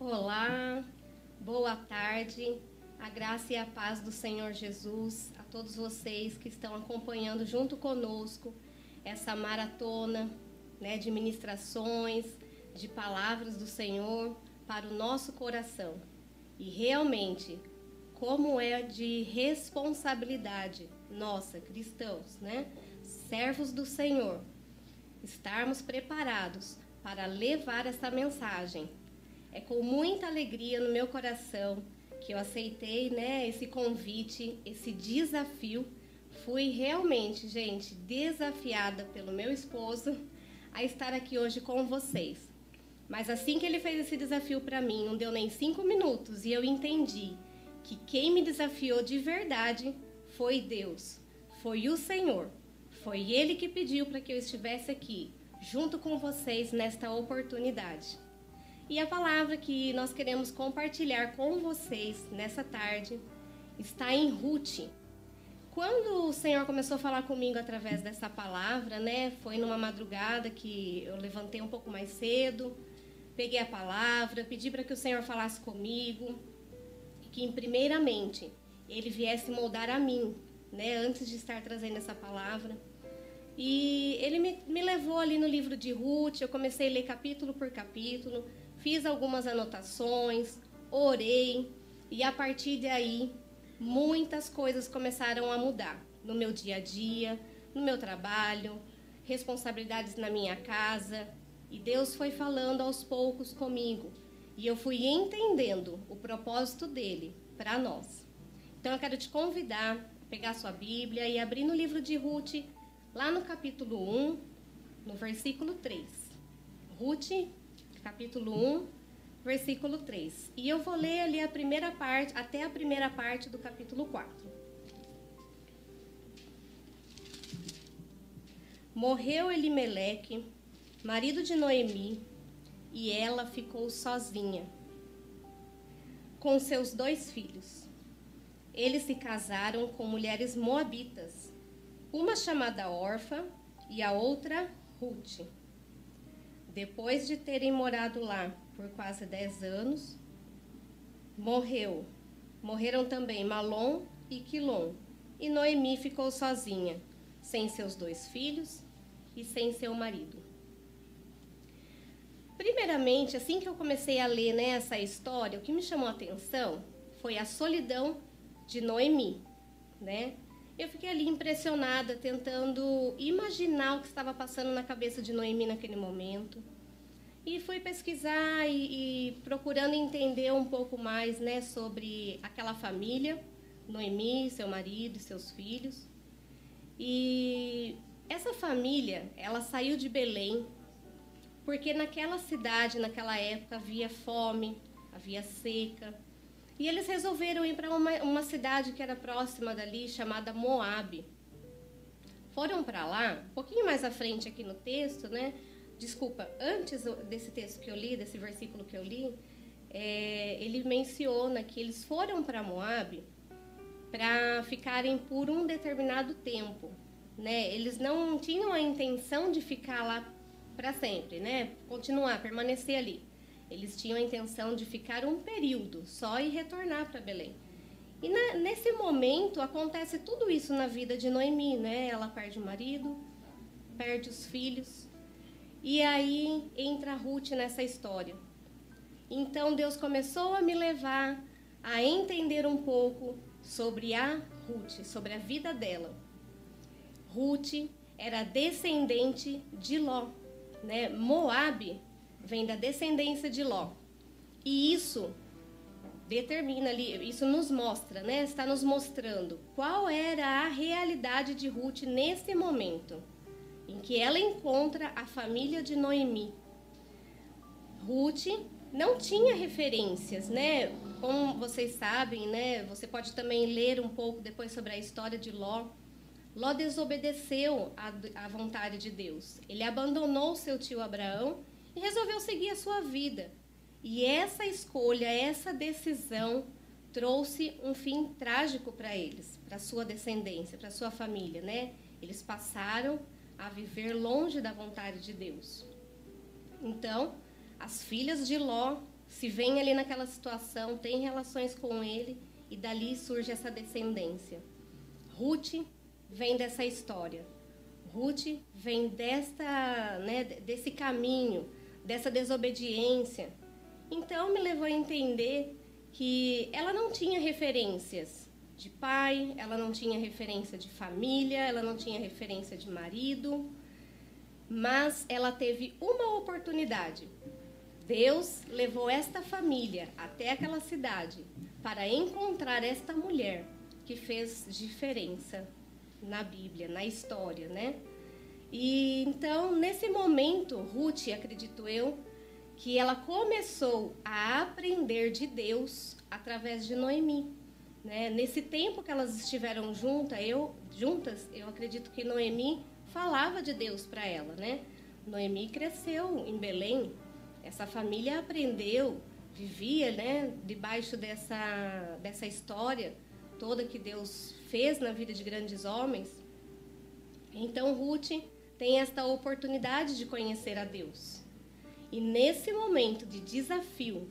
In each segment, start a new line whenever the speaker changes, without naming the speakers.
Olá, boa tarde, a graça e a paz do Senhor Jesus a todos vocês que estão acompanhando junto conosco essa maratona né, de ministrações, de palavras do Senhor para o nosso coração. E realmente, como é de responsabilidade nossa, cristãos, né, servos do Senhor, estarmos preparados para levar essa mensagem. É com muita alegria no meu coração que eu aceitei, né, esse convite, esse desafio. Fui realmente, gente, desafiada pelo meu esposo a estar aqui hoje com vocês. Mas assim que ele fez esse desafio para mim, não deu nem cinco minutos e eu entendi que quem me desafiou de verdade foi Deus, foi o Senhor. Foi Ele que pediu para que eu estivesse aqui, junto com vocês nesta oportunidade. E a palavra que nós queremos compartilhar com vocês nessa tarde está em Ruth. Quando o Senhor começou a falar comigo através dessa palavra, né? Foi numa madrugada que eu levantei um pouco mais cedo, peguei a palavra, pedi para que o Senhor falasse comigo, que primeiramente ele viesse moldar a mim, né? Antes de estar trazendo essa palavra. E ele me, me levou ali no livro de Ruth, eu comecei a ler capítulo por capítulo, fiz algumas anotações, orei, e a partir daí muitas coisas começaram a mudar no meu dia a dia, no meu trabalho, responsabilidades na minha casa, e Deus foi falando aos poucos comigo, e eu fui entendendo o propósito dele para nós. Então eu quero te convidar a pegar sua Bíblia e abrir no livro de Ruth, lá no capítulo 1, no versículo 3. Ruth, capítulo 1, versículo 3. E eu vou ler ali a primeira parte, até a primeira parte do capítulo 4. Morreu Elimeleque, marido de Noemi, e ela ficou sozinha com seus dois filhos. Eles se casaram com mulheres moabitas uma chamada Orfa e a outra Ruth. Depois de terem morado lá por quase dez anos, morreu. Morreram também Malom e Quilom, e Noemi ficou sozinha, sem seus dois filhos e sem seu marido. Primeiramente, assim que eu comecei a ler né, essa história, o que me chamou a atenção foi a solidão de Noemi, né? Eu fiquei ali impressionada, tentando imaginar o que estava passando na cabeça de Noemi naquele momento. E fui pesquisar e, e procurando entender um pouco mais né, sobre aquela família, Noemi, seu marido seus filhos. E essa família, ela saiu de Belém, porque naquela cidade, naquela época, havia fome, havia seca, e eles resolveram ir para uma, uma cidade que era próxima dali, chamada Moab. Foram para lá, um pouquinho mais à frente aqui no texto, né? Desculpa, antes desse texto que eu li, desse versículo que eu li, é, ele menciona que eles foram para Moab para ficarem por um determinado tempo, né? Eles não tinham a intenção de ficar lá para sempre, né? Continuar, permanecer ali. Eles tinham a intenção de ficar um período só e retornar para Belém. E na, nesse momento acontece tudo isso na vida de Noemi, né? Ela perde o marido, perde os filhos. E aí entra Ruth nessa história. Então Deus começou a me levar a entender um pouco sobre a Ruth, sobre a vida dela. Ruth era descendente de Ló, né? Moabe vem da descendência de Ló. E isso determina ali, isso nos mostra, né? Está nos mostrando qual era a realidade de Ruth nesse momento em que ela encontra a família de Noemi. Ruth não tinha referências, né? Como vocês sabem, né? Você pode também ler um pouco depois sobre a história de Ló. Ló desobedeceu à vontade de Deus. Ele abandonou seu tio Abraão e resolveu seguir a sua vida. E essa escolha, essa decisão trouxe um fim trágico para eles, para sua descendência, para sua família, né? Eles passaram a viver longe da vontade de Deus. Então, as filhas de Ló se vem ali naquela situação, tem relações com ele e dali surge essa descendência. Ruth vem dessa história. Ruth vem desta, né, desse caminho, dessa desobediência. Então me levou a entender que ela não tinha referências de pai, ela não tinha referência de família, ela não tinha referência de marido, mas ela teve uma oportunidade. Deus levou esta família até aquela cidade para encontrar esta mulher que fez diferença na Bíblia, na história, né? E então, nesse momento, Ruth, acredito eu, que ela começou a aprender de Deus através de Noemi. Né? Nesse tempo que elas estiveram juntas, eu, juntas, eu acredito que Noemi falava de Deus para ela, né? Noemi cresceu em Belém, essa família aprendeu, vivia, né, debaixo dessa dessa história toda que Deus fez na vida de grandes homens. Então Ruth tem esta oportunidade de conhecer a Deus. E nesse momento de desafio,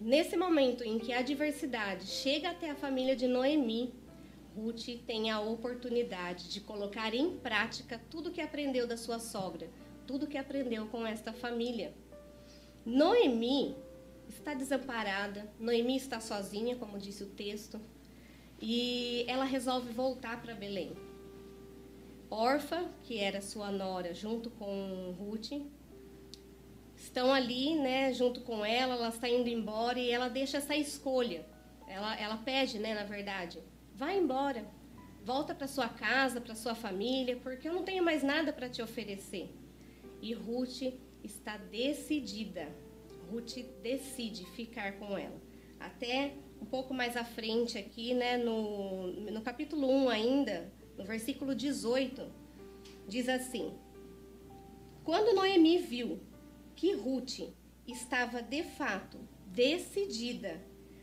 nesse momento em que a adversidade chega até a família de Noemi, Ruth tem a oportunidade de colocar em prática tudo que aprendeu da sua sogra, tudo que aprendeu com esta família. Noemi está desamparada, Noemi está sozinha, como disse o texto, e ela resolve voltar para Belém. Orfa, que era sua nora, junto com Ruth, estão ali, né, junto com ela, ela está indo embora e ela deixa essa escolha. Ela, ela pede, né, na verdade, vai embora, volta para sua casa, para sua família, porque eu não tenho mais nada para te oferecer. E Ruth está decidida. Ruth decide ficar com ela. Até um pouco mais à frente aqui, né, no, no capítulo 1 ainda, no versículo 18, diz assim: Quando Noemi viu que Ruth estava de fato decidida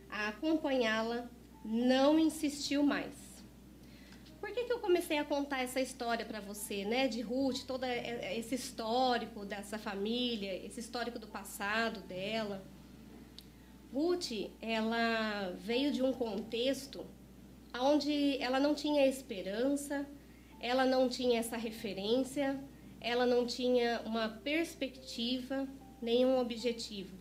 a acompanhá-la, não insistiu mais. Por que, que eu comecei a contar essa história para você, né, de Ruth, todo esse histórico dessa família, esse histórico do passado dela? Ruth, ela veio de um contexto onde ela não tinha esperança, ela não tinha essa referência, ela não tinha uma perspectiva, nenhum objetivo.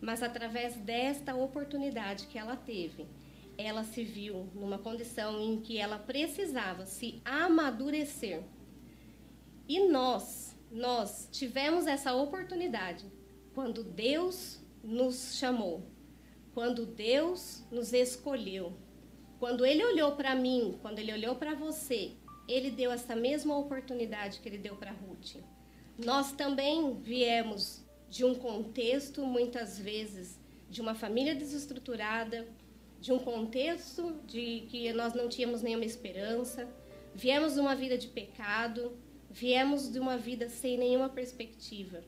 Mas através desta oportunidade que ela teve, ela se viu numa condição em que ela precisava se amadurecer. E nós, nós tivemos essa oportunidade quando Deus nos chamou, quando Deus nos escolheu quando ele olhou para mim, quando ele olhou para você, ele deu essa mesma oportunidade que ele deu para Ruth. Nós também viemos de um contexto, muitas vezes, de uma família desestruturada, de um contexto de que nós não tínhamos nenhuma esperança, viemos de uma vida de pecado, viemos de uma vida sem nenhuma perspectiva.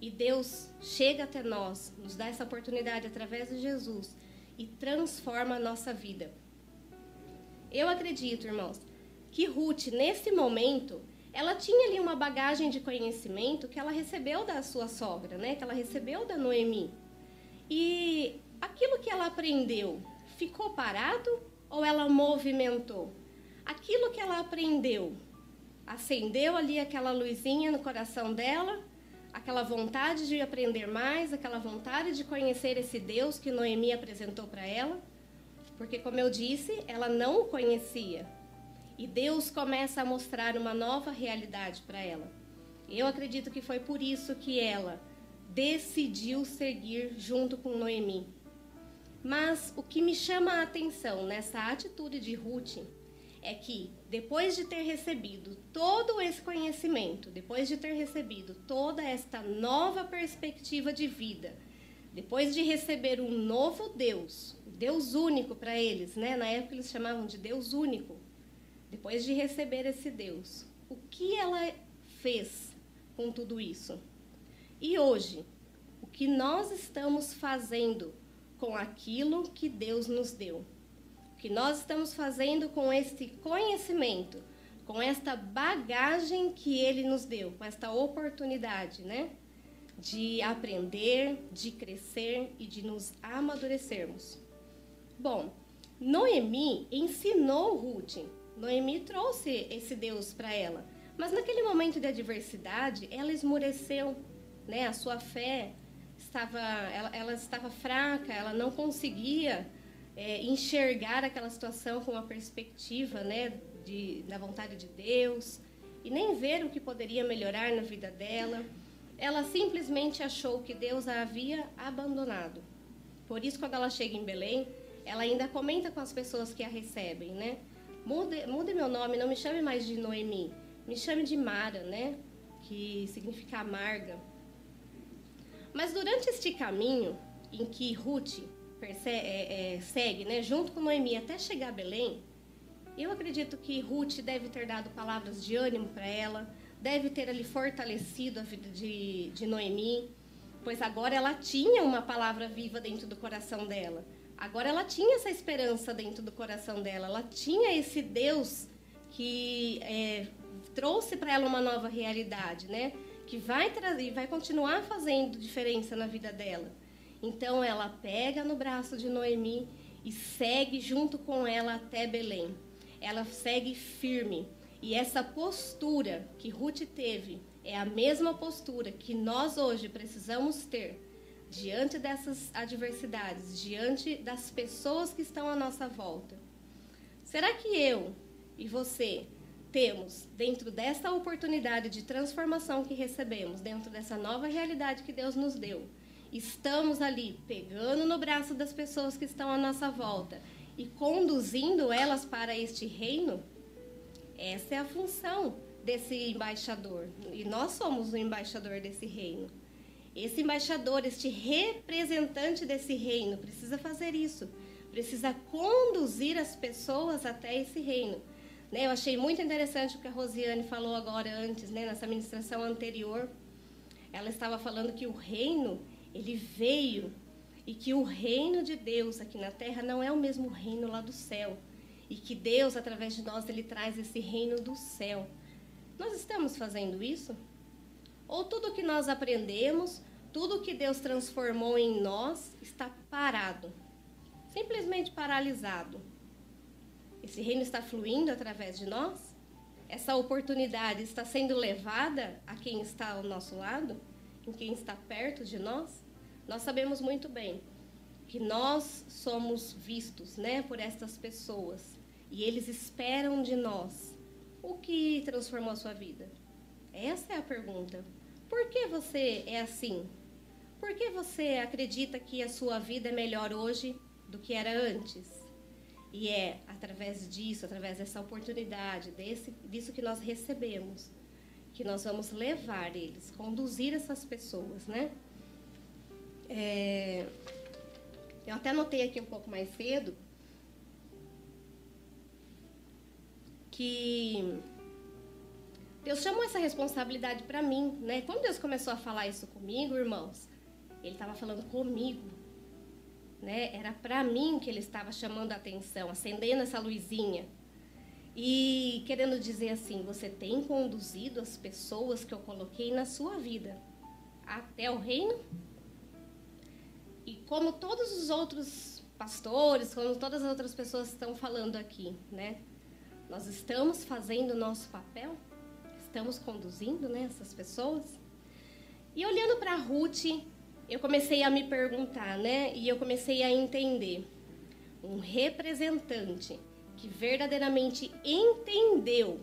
E Deus chega até nós, nos dá essa oportunidade através de Jesus e transforma a nossa vida. Eu acredito, irmãos, que Ruth, nesse momento, ela tinha ali uma bagagem de conhecimento que ela recebeu da sua sogra, né? Que ela recebeu da Noemi. E aquilo que ela aprendeu ficou parado ou ela movimentou? Aquilo que ela aprendeu acendeu ali aquela luzinha no coração dela, aquela vontade de aprender mais, aquela vontade de conhecer esse Deus que Noemi apresentou para ela. Porque, como eu disse, ela não o conhecia. E Deus começa a mostrar uma nova realidade para ela. Eu acredito que foi por isso que ela decidiu seguir junto com Noemi. Mas o que me chama a atenção nessa atitude de Ruth é que, depois de ter recebido todo esse conhecimento, depois de ter recebido toda esta nova perspectiva de vida, depois de receber um novo Deus, Deus único para eles, né? Na época eles chamavam de Deus único. Depois de receber esse Deus, o que ela fez com tudo isso? E hoje, o que nós estamos fazendo com aquilo que Deus nos deu? O que nós estamos fazendo com este conhecimento, com esta bagagem que Ele nos deu, com esta oportunidade, né? de aprender, de crescer e de nos amadurecermos. Bom, Noemi ensinou Ruth. Noemi trouxe esse Deus para ela. Mas naquele momento de adversidade, ela esmoreceu, né? A sua fé estava, ela, ela estava fraca, ela não conseguia é, enxergar aquela situação com uma perspectiva, né? De, da vontade de Deus e nem ver o que poderia melhorar na vida dela. Ela simplesmente achou que Deus a havia abandonado. Por isso, quando ela chega em Belém, ela ainda comenta com as pessoas que a recebem, né? Mude, mude meu nome, não me chame mais de Noemi, me chame de Mara, né? Que significa amarga. Mas durante este caminho em que Ruth é, é, segue, né, junto com Noemi até chegar a Belém, eu acredito que Ruth deve ter dado palavras de ânimo para ela, deve ter ali fortalecido a vida de, de Noemi, pois agora ela tinha uma palavra viva dentro do coração dela. Agora ela tinha essa esperança dentro do coração dela, ela tinha esse Deus que é, trouxe para ela uma nova realidade, né? Que vai trazer, vai continuar fazendo diferença na vida dela. Então ela pega no braço de Noemi e segue junto com ela até Belém. Ela segue firme. E essa postura que Ruth teve é a mesma postura que nós hoje precisamos ter diante dessas adversidades, diante das pessoas que estão à nossa volta. Será que eu e você temos, dentro dessa oportunidade de transformação que recebemos, dentro dessa nova realidade que Deus nos deu, estamos ali pegando no braço das pessoas que estão à nossa volta e conduzindo elas para este reino? Essa é a função desse embaixador. E nós somos o embaixador desse reino. Esse embaixador, este representante desse reino, precisa fazer isso. Precisa conduzir as pessoas até esse reino. Né? Eu achei muito interessante o que a Rosiane falou agora antes, né? nessa ministração anterior. Ela estava falando que o reino, ele veio e que o reino de Deus aqui na terra não é o mesmo reino lá do céu. E que Deus, através de nós, ele traz esse reino do céu. Nós estamos fazendo isso? Ou tudo que nós aprendemos, tudo que Deus transformou em nós está parado, simplesmente paralisado. Esse reino está fluindo através de nós? Essa oportunidade está sendo levada a quem está ao nosso lado, em quem está perto de nós? Nós sabemos muito bem que nós somos vistos, né, por estas pessoas e eles esperam de nós o que transformou a sua vida. Essa é a pergunta. Por que você é assim? Por que você acredita que a sua vida é melhor hoje do que era antes? E é através disso, através dessa oportunidade, desse, disso que nós recebemos, que nós vamos levar eles, conduzir essas pessoas, né? É, eu até notei aqui um pouco mais cedo que Deus chamou essa responsabilidade para mim, né? Quando Deus começou a falar isso comigo, irmãos, Ele estava falando comigo, né? Era para mim que Ele estava chamando a atenção, acendendo essa luzinha e querendo dizer assim: você tem conduzido as pessoas que eu coloquei na sua vida até o reino? E como todos os outros pastores, como todas as outras pessoas estão falando aqui, né? Nós estamos fazendo o nosso papel? Estamos conduzindo né, essas pessoas. E olhando para Ruth, eu comecei a me perguntar, né? E eu comecei a entender. Um representante que verdadeiramente entendeu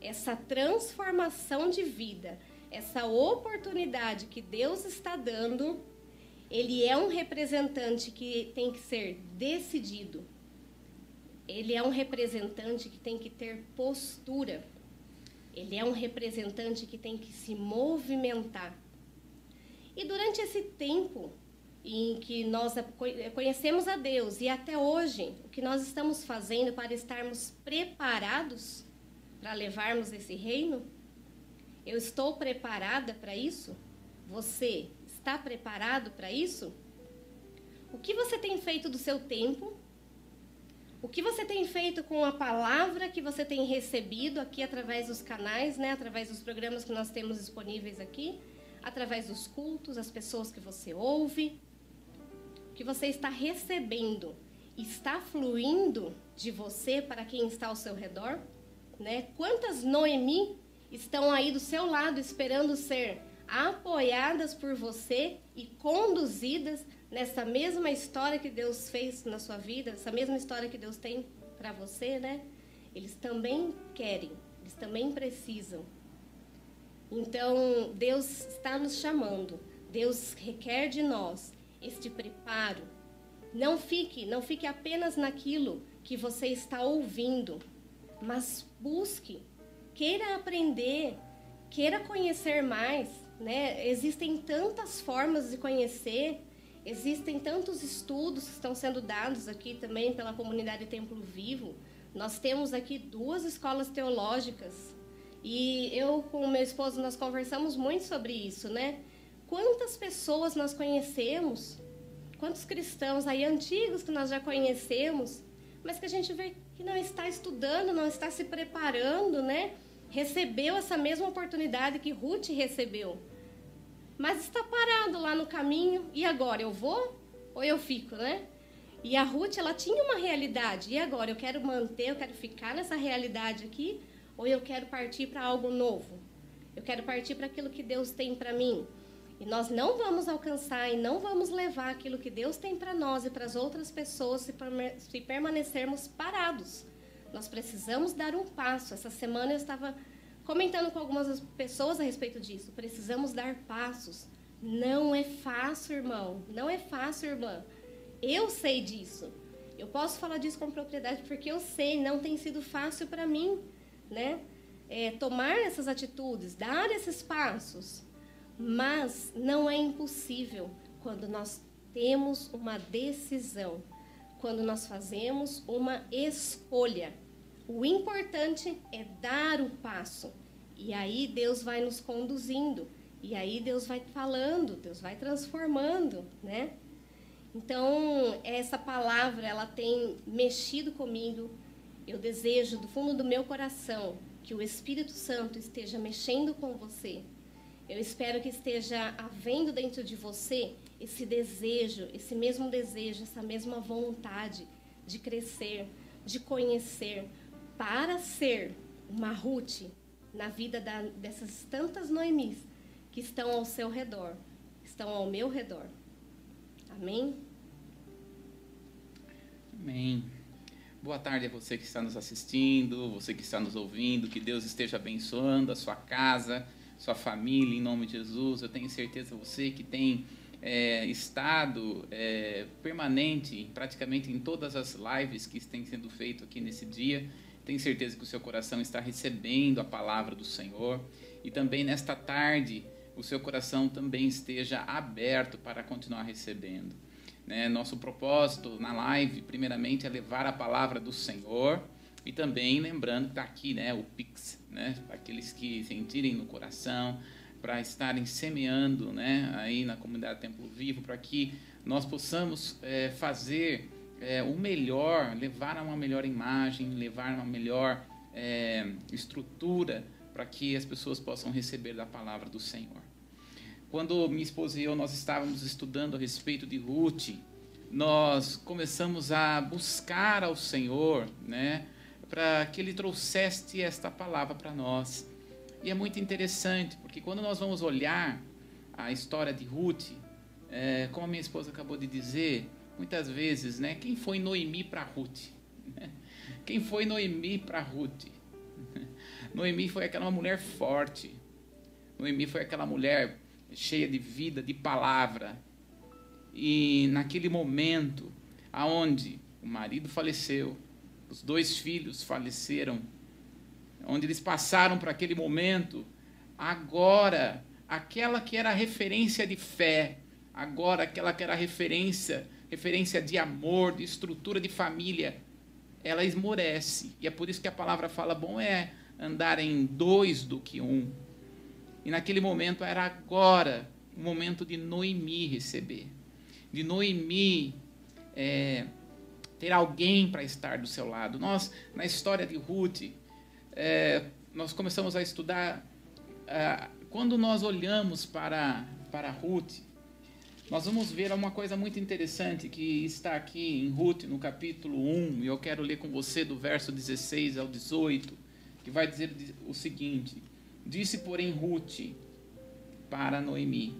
essa transformação de vida, essa oportunidade que Deus está dando, ele é um representante que tem que ser decidido. Ele é um representante que tem que ter postura. Ele é um representante que tem que se movimentar. E durante esse tempo em que nós conhecemos a Deus e até hoje, o que nós estamos fazendo para estarmos preparados para levarmos esse reino? Eu estou preparada para isso? Você está preparado para isso? O que você tem feito do seu tempo o que você tem feito com a palavra que você tem recebido aqui através dos canais, né, através dos programas que nós temos disponíveis aqui, através dos cultos, as pessoas que você ouve, que você está recebendo, está fluindo de você para quem está ao seu redor? Né? Quantas Noemi estão aí do seu lado esperando ser apoiadas por você e conduzidas nessa mesma história que Deus fez na sua vida, essa mesma história que Deus tem para você, né? Eles também querem, eles também precisam. Então, Deus está nos chamando. Deus requer de nós este preparo. Não fique, não fique apenas naquilo que você está ouvindo, mas busque, queira aprender, queira conhecer mais, né? Existem tantas formas de conhecer, existem tantos estudos que estão sendo dados aqui também pela comunidade Templo Vivo. Nós temos aqui duas escolas teológicas e eu com meu esposo nós conversamos muito sobre isso, né? Quantas pessoas nós conhecemos, quantos cristãos aí antigos que nós já conhecemos, mas que a gente vê que não está estudando, não está se preparando, né? Recebeu essa mesma oportunidade que Ruth recebeu, mas está parado lá no caminho. E agora eu vou ou eu fico, né? E a Ruth, ela tinha uma realidade. E agora eu quero manter, eu quero ficar nessa realidade aqui ou eu quero partir para algo novo? Eu quero partir para aquilo que Deus tem para mim. E nós não vamos alcançar e não vamos levar aquilo que Deus tem para nós e para as outras pessoas se permanecermos parados. Nós precisamos dar um passo. Essa semana eu estava comentando com algumas pessoas a respeito disso. Precisamos dar passos. Não é fácil, irmão. Não é fácil, irmã. Eu sei disso. Eu posso falar disso com propriedade porque eu sei, não tem sido fácil para mim, né? É, tomar essas atitudes, dar esses passos. Mas não é impossível quando nós temos uma decisão, quando nós fazemos uma escolha. O importante é dar o passo. E aí Deus vai nos conduzindo. E aí Deus vai falando, Deus vai transformando, né? Então, essa palavra, ela tem mexido comigo. Eu desejo do fundo do meu coração que o Espírito Santo esteja mexendo com você, eu espero que esteja havendo dentro de você esse desejo, esse mesmo desejo, essa mesma vontade de crescer, de conhecer, para ser uma Ruth na vida da, dessas tantas Noemis que estão ao seu redor, estão ao meu redor. Amém?
Amém. Boa tarde a você que está nos assistindo, você que está nos ouvindo, que Deus esteja abençoando a sua casa sua família, em nome de Jesus. Eu tenho certeza você que tem é, estado é, permanente, praticamente em todas as lives que têm sendo feito aqui nesse dia. Tenho certeza que o seu coração está recebendo a palavra do Senhor e também nesta tarde o seu coração também esteja aberto para continuar recebendo. Né? Nosso propósito na live, primeiramente, é levar a palavra do Senhor e também lembrando que está aqui né, o Pix, né, para aqueles que sentirem no coração, para estarem semeando né, aí na comunidade Templo Vivo, para que nós possamos é, fazer é, o melhor, levar a uma melhor imagem, levar a uma melhor é, estrutura para que as pessoas possam receber da palavra do Senhor. Quando minha esposa e eu nós estávamos estudando a respeito de Ruth, nós começamos a buscar ao Senhor, né? para que ele trouxesse esta palavra para nós. E é muito interessante, porque quando nós vamos olhar a história de Ruth, é, como a minha esposa acabou de dizer, muitas vezes, né, quem foi Noemi para Ruth? Quem foi Noemi para Ruth? Noemi foi aquela mulher forte. Noemi foi aquela mulher cheia de vida, de palavra. E naquele momento aonde o marido faleceu, os dois filhos faleceram, onde eles passaram por aquele momento, agora, aquela que era referência de fé, agora aquela que era referência, referência de amor, de estrutura de família, ela esmorece. E é por isso que a palavra fala: bom é andar em dois do que um. E naquele momento era agora o momento de Noemi receber, de Noemi é, ter alguém para estar do seu lado. Nós, na história de Ruth, é, nós começamos a estudar, quando nós olhamos para, para Ruth, nós vamos ver uma coisa muito interessante que está aqui em Ruth, no capítulo 1, e eu quero ler com você do verso 16 ao 18, que vai dizer o seguinte: Disse, porém, Ruth para Noemi: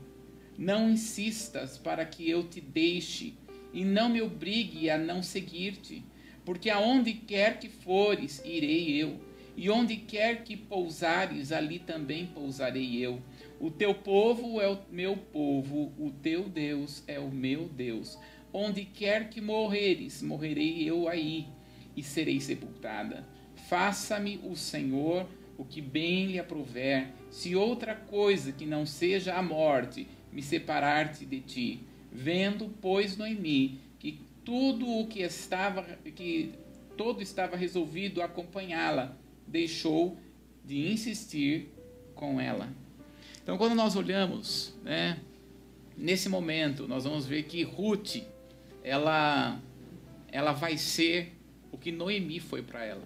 Não insistas para que eu te deixe, e não me obrigue a não seguir-te, porque aonde quer que fores, irei eu, e onde quer que pousares, ali também pousarei eu o teu povo é o meu povo, o teu Deus é o meu Deus. Onde quer que morreres, morrerei eu aí e serei sepultada. Faça-me o Senhor o que bem lhe aprover, se outra coisa que não seja a morte me separar-te de ti. Vendo, pois, Noemi, que tudo o que estava, que todo estava resolvido acompanhá-la, deixou de insistir com ela. Então, quando nós olhamos, né, nesse momento, nós vamos ver que Ruth, ela, ela vai ser o que Noemi foi para ela.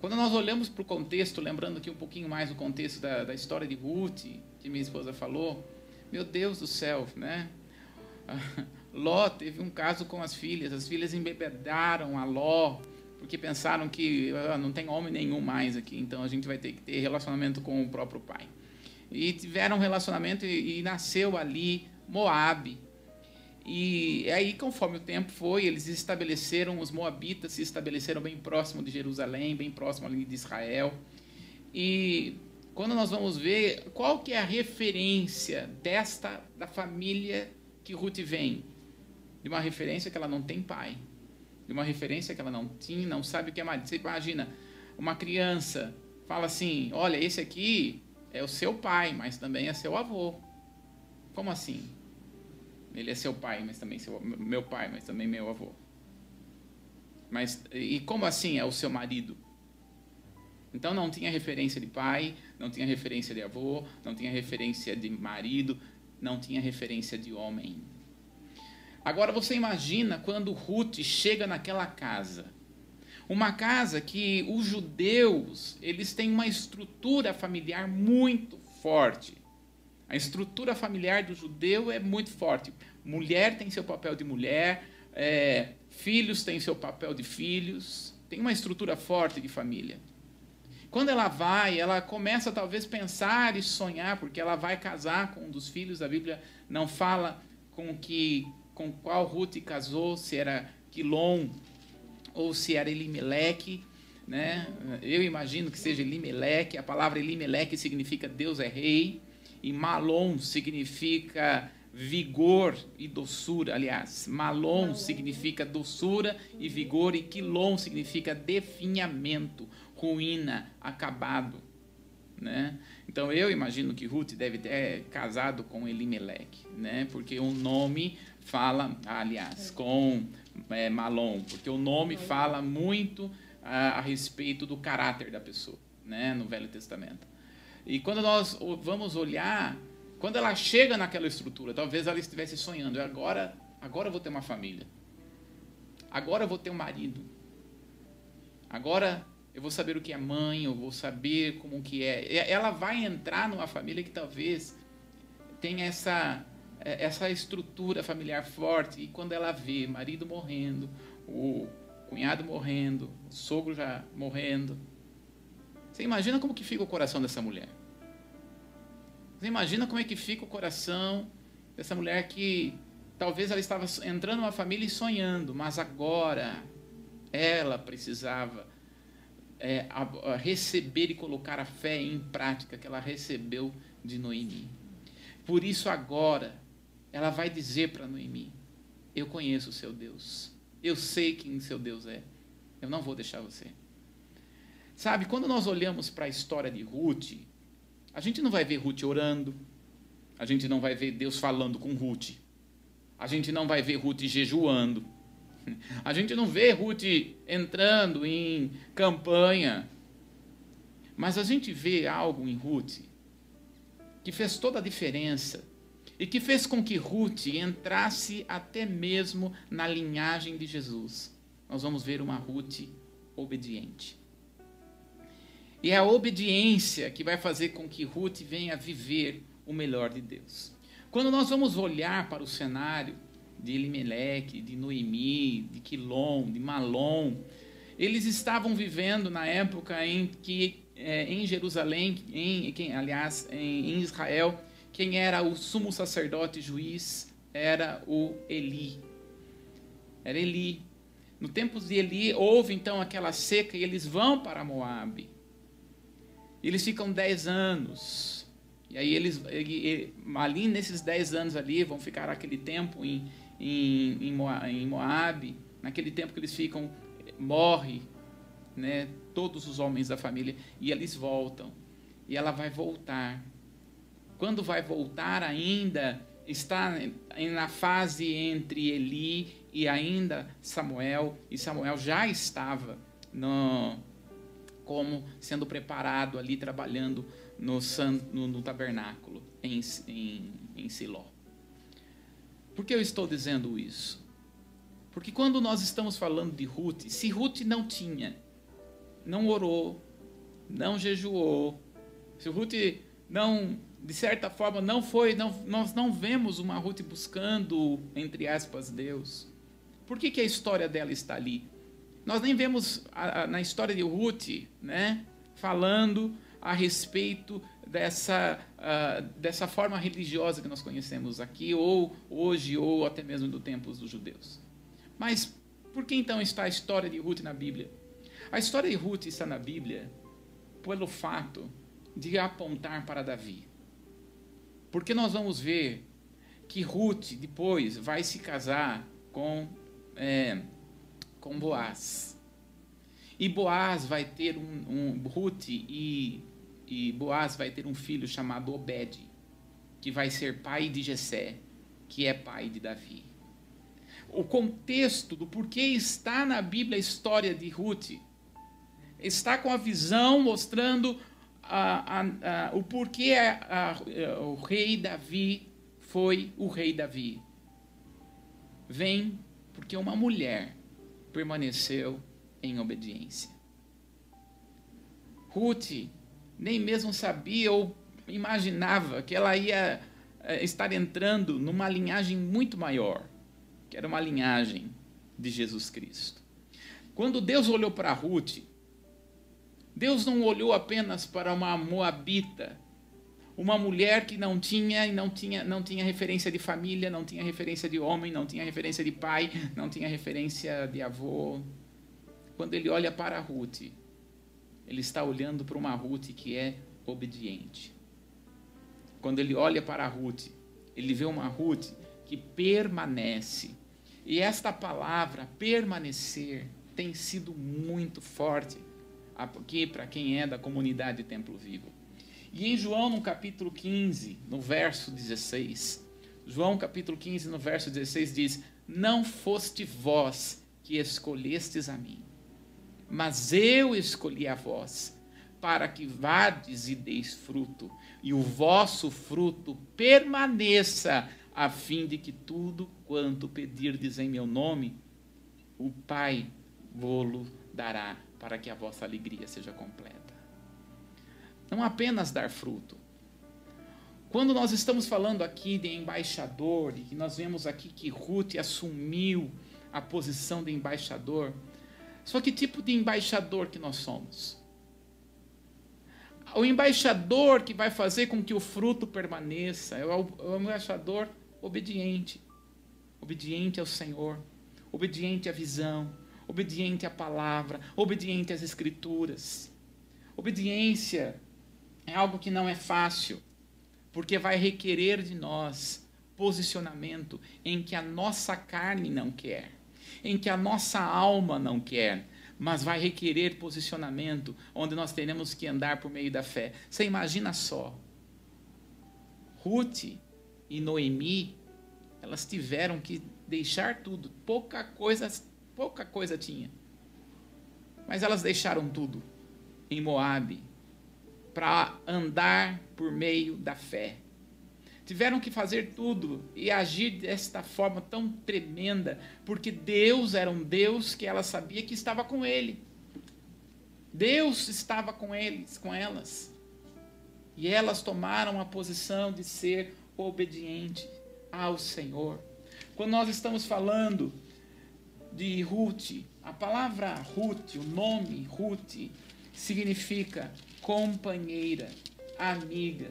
Quando nós olhamos para o contexto, lembrando aqui um pouquinho mais o contexto da, da história de Ruth, que minha esposa falou, meu Deus do céu, né? Ló teve um caso com as filhas, as filhas embebedaram a Ló, porque pensaram que ah, não tem homem nenhum mais aqui, então a gente vai ter que ter relacionamento com o próprio pai e tiveram um relacionamento e, e nasceu ali Moabe. E aí, conforme o tempo foi, eles estabeleceram, os moabitas se estabeleceram bem próximo de Jerusalém, bem próximo ali de Israel. E quando nós vamos ver qual que é a referência desta da família que Ruth vem, de uma referência que ela não tem pai, de uma referência que ela não tinha, não sabe o que é marido. Você imagina uma criança fala assim: "Olha, esse aqui é o seu pai, mas também é seu avô. Como assim? Ele é seu pai, mas também seu meu pai, mas também meu avô. Mas e como assim é o seu marido? Então não tinha referência de pai, não tinha referência de avô, não tinha referência de marido, não tinha referência de homem. Agora você imagina quando Ruth chega naquela casa uma casa que os judeus, eles têm uma estrutura familiar muito forte. A estrutura familiar do judeu é muito forte. Mulher tem seu papel de mulher, é, filhos têm seu papel de filhos. Tem uma estrutura forte de família. Quando ela vai, ela começa talvez pensar e sonhar, porque ela vai casar com um dos filhos. A Bíblia não fala com que com qual Ruth casou, se era Quilom ou se era Elimeleque, né? Eu imagino que seja Elimeleque. A palavra Elimeleque significa Deus é rei e Malom significa vigor e doçura. Aliás, Malom significa doçura e vigor e Quilom significa definhamento, ruína, acabado, né? Então eu imagino que Ruth deve ter casado com Elimeleque, né? Porque o nome fala, aliás, com é, Malom, porque o nome fala muito a, a, respeito do caráter da pessoa, né, no Velho Testamento. E quando nós vamos olhar, quando ela chega naquela estrutura, talvez ela estivesse sonhando, agora, agora eu vou ter uma família, agora eu vou ter um marido, agora eu vou saber o que é mãe, eu vou saber como que é. Ela vai entrar numa família que talvez tenha essa é, essa estrutura familiar forte e quando ela vê marido morrendo, o cunhado morrendo, o sogro já morrendo, você imagina como que fica o coração dessa mulher? Você imagina como é que fica o coração dessa mulher que talvez ela estava entrando numa família e sonhando, mas agora ela precisava é, a, a receber e colocar a fé em prática que ela recebeu de Noemi. Por isso agora ela vai dizer para Noemi: Eu conheço o seu Deus. Eu sei quem seu Deus é. Eu não vou deixar você. Sabe, quando nós olhamos para a história de Ruth, a gente não vai ver Ruth orando, a gente não vai ver Deus falando com Ruth, a gente não vai ver Ruth jejuando, a gente não vê Ruth entrando em campanha, mas a gente vê algo em Ruth que fez toda a diferença e que fez com que Ruth entrasse até mesmo na linhagem de Jesus. Nós vamos ver uma Ruth obediente. E é a obediência que vai fazer com que Ruth venha viver o melhor de Deus. Quando nós vamos olhar para o cenário de Elimelec, de Noemi, de Quilom, de Malom, eles estavam vivendo na época em que é, em Jerusalém, em, aliás, em Israel, quem era o sumo sacerdote juiz era o Eli. Era Eli. No tempo de Eli, houve então aquela seca e eles vão para Moabe. Eles ficam dez anos. E aí eles, ali nesses dez anos ali, vão ficar aquele tempo em, em, em Moabe. Naquele tempo que eles ficam, morre né, todos os homens da família e eles voltam. E ela vai voltar. Quando vai voltar ainda está na fase entre Eli e ainda Samuel, e Samuel já estava no, como sendo preparado ali, trabalhando no, no, no tabernáculo em, em, em Siló. Por que eu estou dizendo isso? Porque quando nós estamos falando de Ruth, se Ruth não tinha, não orou, não jejuou, se Ruth não de certa forma, não foi, não, nós não vemos uma Ruth buscando, entre aspas, Deus. Por que, que a história dela está ali? Nós nem vemos a, a, na história de Ruth, né, falando a respeito dessa, uh, dessa forma religiosa que nós conhecemos aqui, ou hoje, ou até mesmo do tempo dos judeus. Mas por que então está a história de Ruth na Bíblia? A história de Ruth está na Bíblia pelo fato de apontar para Davi. Porque nós vamos ver que Ruth depois vai se casar com, é, com Boaz. E Boaz vai ter um, um Ruth e, e Boaz vai ter um filho chamado Obed, que vai ser pai de Jessé, que é pai de Davi. O contexto do porquê está na Bíblia a história de Ruth está com a visão mostrando a, a, o porquê o rei Davi foi o rei Davi. Vem porque uma mulher permaneceu em obediência. Ruth nem mesmo sabia ou imaginava que ela ia eh, estar entrando numa linhagem muito maior, que era uma linhagem de Jesus Cristo. Quando Deus olhou para Ruth, Deus não olhou apenas para uma moabita, uma mulher que não tinha não tinha não tinha referência de família, não tinha referência de homem, não tinha referência de pai, não tinha referência de avô. Quando ele olha para Ruth, ele está olhando para uma Ruth que é obediente. Quando ele olha para Ruth, ele vê uma Ruth que permanece. E esta palavra permanecer tem sido muito forte aqui para quem é da comunidade Templo Vivo. E em João, no capítulo 15, no verso 16, João capítulo 15, no verso 16 diz: Não foste vós que escolhestes a mim, mas eu escolhi a vós, para que vades e deis fruto, e o vosso fruto permaneça, a fim de que tudo quanto pedirdes em meu nome, o Pai vô-lo dará para que a vossa alegria seja completa. Não apenas dar fruto. Quando nós estamos falando aqui de embaixador, e nós vemos aqui que Ruth assumiu a posição de embaixador, só que tipo de embaixador que nós somos? O embaixador que vai fazer com que o fruto permaneça é o, é embaixador obediente, obediente ao Senhor, obediente à visão, obediente à palavra, obediente às escrituras. Obediência é algo que não é fácil, porque vai requerer de nós posicionamento em que a nossa carne não quer, em que a nossa alma não quer, mas vai requerer posicionamento onde nós teremos que andar por meio da fé. Você imagina só, Ruth e Noemi, elas tiveram que deixar tudo, pouca coisa Pouca coisa tinha. Mas elas deixaram tudo em Moabe para andar por meio da fé. Tiveram que fazer tudo e agir desta forma tão tremenda, porque Deus era um Deus que ela sabia que estava com ele. Deus estava com eles, com elas. E elas tomaram a posição de ser obediente ao Senhor. Quando nós estamos falando de Ruth, a palavra Ruth, o nome Ruth, significa companheira, amiga.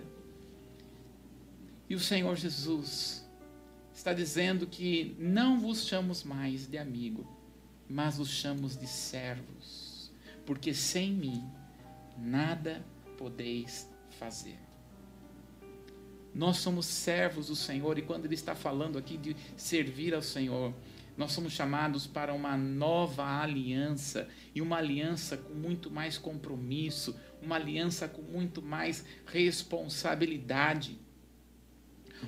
E o Senhor Jesus está dizendo que não vos chamamos mais de amigo, mas vos chamamos de servos, porque sem mim nada podeis fazer. Nós somos servos do Senhor e quando Ele está falando aqui de servir ao Senhor, nós somos chamados para uma nova aliança e uma aliança com muito mais compromisso, uma aliança com muito mais responsabilidade.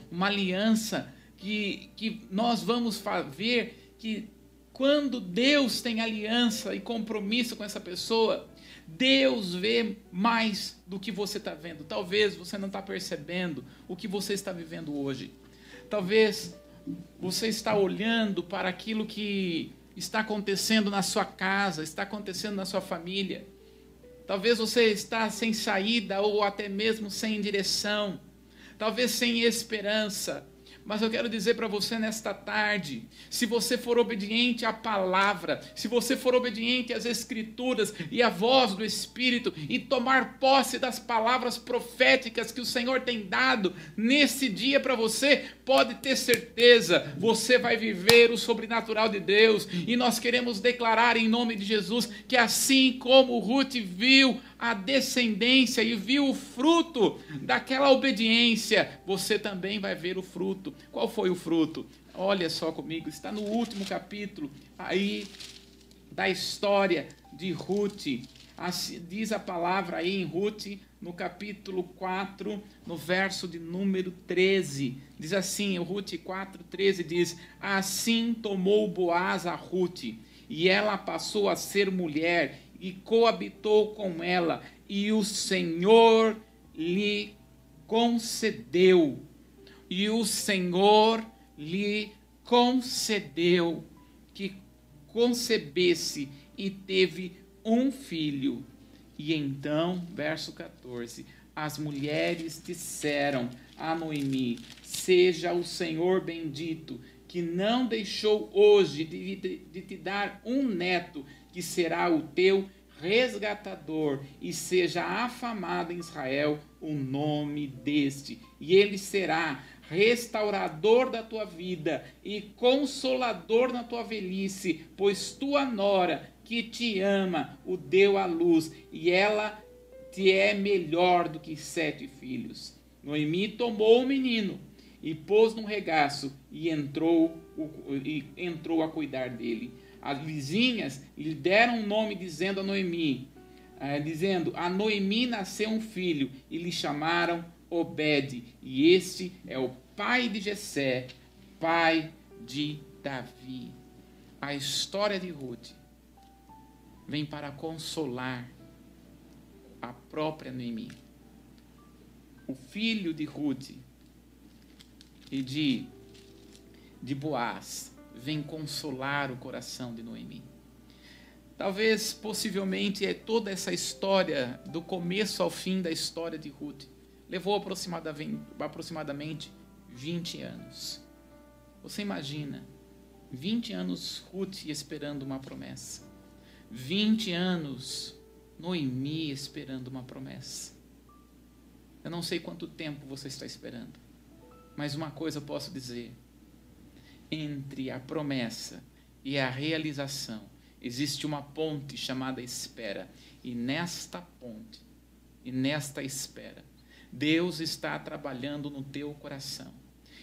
Uma aliança que, que nós vamos ver que quando Deus tem aliança e compromisso com essa pessoa, Deus vê mais do que você está vendo. Talvez você não está percebendo o que você está vivendo hoje. Talvez você está olhando para aquilo que está acontecendo na sua casa, está acontecendo na sua família. Talvez você está sem saída ou até mesmo sem direção. Talvez sem esperança. Mas eu quero dizer para você nesta tarde: se você for obediente à palavra, se você for obediente às Escrituras e à voz do Espírito, e tomar posse das palavras proféticas que o Senhor tem dado nesse dia para você, pode ter certeza, você vai viver o sobrenatural de Deus. E nós queremos declarar em nome de Jesus que assim como Ruth viu a descendência e viu o fruto daquela obediência, você também vai ver o fruto. Qual foi o fruto? Olha só comigo, está no último capítulo aí da história de Ruth. Diz a palavra aí em Ruth, no capítulo 4, no verso de número 13. Diz assim, Ruth 4, 13 diz: Assim tomou Boaz a Ruth, e ela passou a ser mulher, e coabitou com ela, e o Senhor lhe concedeu. E o Senhor lhe concedeu que concebesse e teve um filho. E então, verso 14: as mulheres disseram a Noemi: Seja o Senhor bendito, que não deixou hoje de, de, de te dar um neto, que será o teu resgatador, e seja afamado em Israel o nome deste, e ele será restaurador da tua vida e consolador na tua velhice, pois tua nora que te ama o deu à luz, e ela te é melhor do que sete filhos. Noemi tomou o menino e pôs num regaço e entrou, e entrou a cuidar dele as vizinhas lhe deram um nome dizendo a Noemi, eh, dizendo, a Noemi nasceu um filho, e lhe chamaram Obed, e este é o pai de Jessé, pai de Davi. A história de Ruth vem para consolar a própria Noemi. O filho de Ruth e de, de Boaz vem consolar o coração de Noemi. Talvez, possivelmente, é toda essa história, do começo ao fim da história de Ruth, levou aproximadamente 20 anos. Você imagina, 20 anos Ruth esperando uma promessa. 20 anos Noemi esperando uma promessa. Eu não sei quanto tempo você está esperando, mas uma coisa eu posso dizer: entre a promessa e a realização existe uma ponte chamada espera. E nesta ponte, e nesta espera, Deus está trabalhando no teu coração.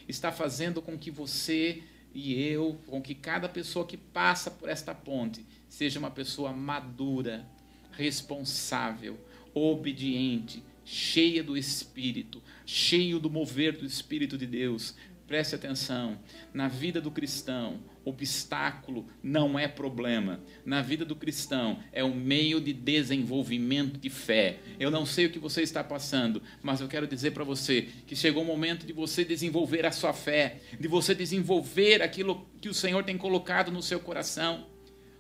Está fazendo com que você e eu, com que cada pessoa que passa por esta ponte, seja uma pessoa madura, responsável, obediente, cheia do Espírito, cheio do mover do Espírito de Deus, Preste atenção, na vida do cristão, obstáculo não é problema. Na vida do cristão é um meio de desenvolvimento de fé. Eu não sei o que você está passando, mas eu quero dizer para você que chegou o momento de você desenvolver a sua fé, de você desenvolver aquilo que o Senhor tem colocado no seu coração.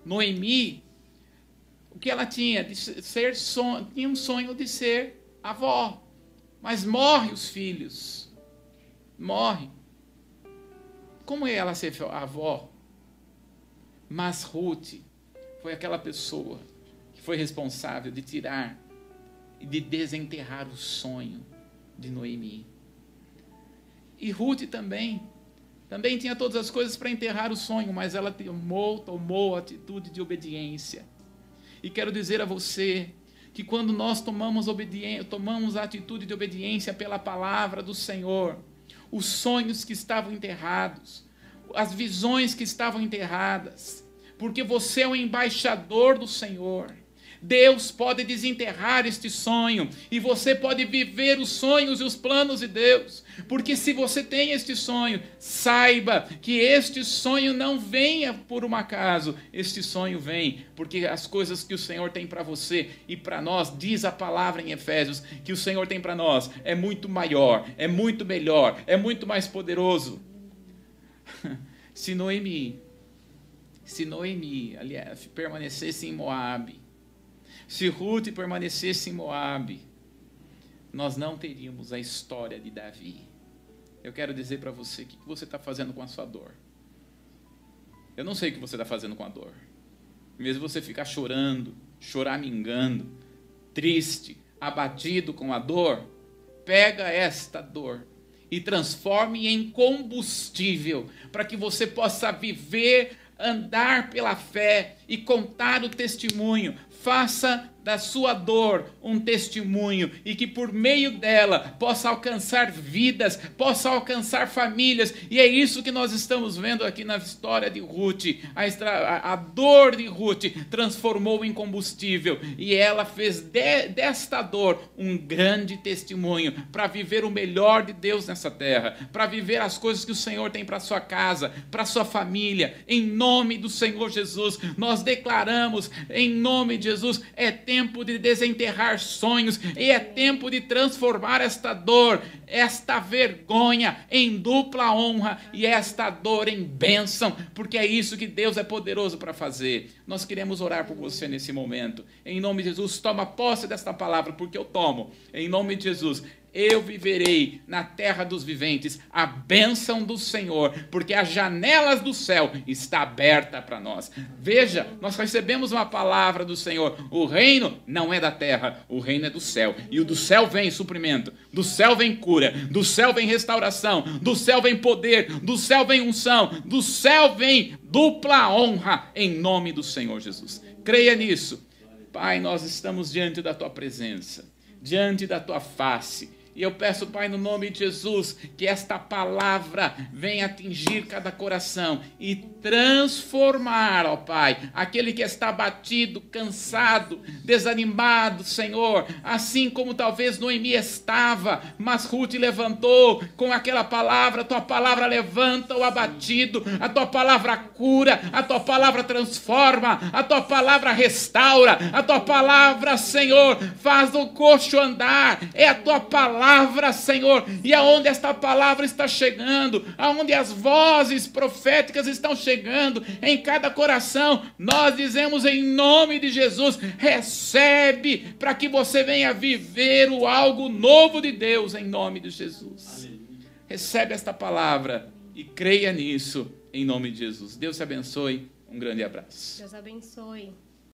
Noemi, o que ela tinha? De ser son... tinha um sonho de ser avó. Mas morre os filhos. Morre. Como é ela ser avó? Mas Ruth foi aquela pessoa que foi responsável de tirar e de desenterrar o sonho de Noemi. E Ruth também, também tinha todas as coisas para enterrar o sonho, mas ela tomou, tomou a atitude de obediência. E quero dizer a você que quando nós tomamos, tomamos a atitude de obediência pela palavra do Senhor, os sonhos que estavam enterrados, as visões que estavam enterradas, porque você é o embaixador do Senhor. Deus pode desenterrar este sonho e você pode viver os sonhos e os planos de Deus. Porque se você tem este sonho, saiba que este sonho não venha por um acaso, este sonho vem porque as coisas que o Senhor tem para você e para nós, diz a palavra em Efésios, que o Senhor tem para nós é muito maior, é muito melhor, é muito mais poderoso. Se Noemi, se Noemi, aliás, permanecesse em Moabe, se Ruth permanecesse em Moabe, nós não teríamos a história de Davi. Eu quero dizer para você o que você está fazendo com a sua dor. Eu não sei o que você está fazendo com a dor. Mesmo você ficar chorando, choramingando, triste, abatido com a dor, pega esta dor e transforme em combustível para que você possa viver, andar pela fé e contar o testemunho, faça da sua dor um testemunho e que por meio dela possa alcançar vidas, possa alcançar famílias. E é isso que nós estamos vendo aqui na história de Ruth. A, extra, a dor de Ruth transformou em combustível e ela fez de, desta dor um grande testemunho para viver o melhor de Deus nessa terra, para viver as coisas que o Senhor tem para sua casa, para sua família. Em nome do Senhor Jesus, nós declaramos em nome de Jesus, é tempo de desenterrar sonhos e é tempo de transformar esta dor, esta vergonha em dupla honra e esta dor em bênção, porque é isso que Deus é poderoso para fazer. Nós queremos orar por você nesse momento. Em nome de Jesus, toma posse desta palavra, porque eu tomo. Em nome de Jesus, eu viverei na terra dos viventes a bênção do Senhor, porque as janelas do céu está aberta para nós. Veja, nós recebemos uma palavra do Senhor. O reino não é da terra, o reino é do céu. E o do céu vem suprimento, do céu vem cura, do céu vem restauração, do céu vem poder, do céu vem unção, do céu vem dupla honra em nome do Senhor Jesus. Creia nisso. Pai, nós estamos diante da tua presença, diante da tua face e eu peço, Pai, no nome de Jesus, que esta palavra venha atingir cada coração e transformar, ó Pai, aquele que está abatido, cansado, desanimado, Senhor, assim como talvez Noemi estava, mas Ruth levantou com aquela palavra, a tua palavra levanta o abatido, a tua palavra cura, a tua palavra transforma, a tua palavra restaura, a tua palavra, Senhor, faz o coxo andar, é a tua palavra palavra, Senhor, e aonde esta palavra está chegando, aonde as vozes proféticas estão chegando em cada coração, nós dizemos em nome de Jesus: recebe para que você venha viver o algo novo de Deus em nome de Jesus. Aleluia. Recebe esta palavra e creia nisso em nome de Jesus. Deus te abençoe. Um grande abraço.
Deus abençoe.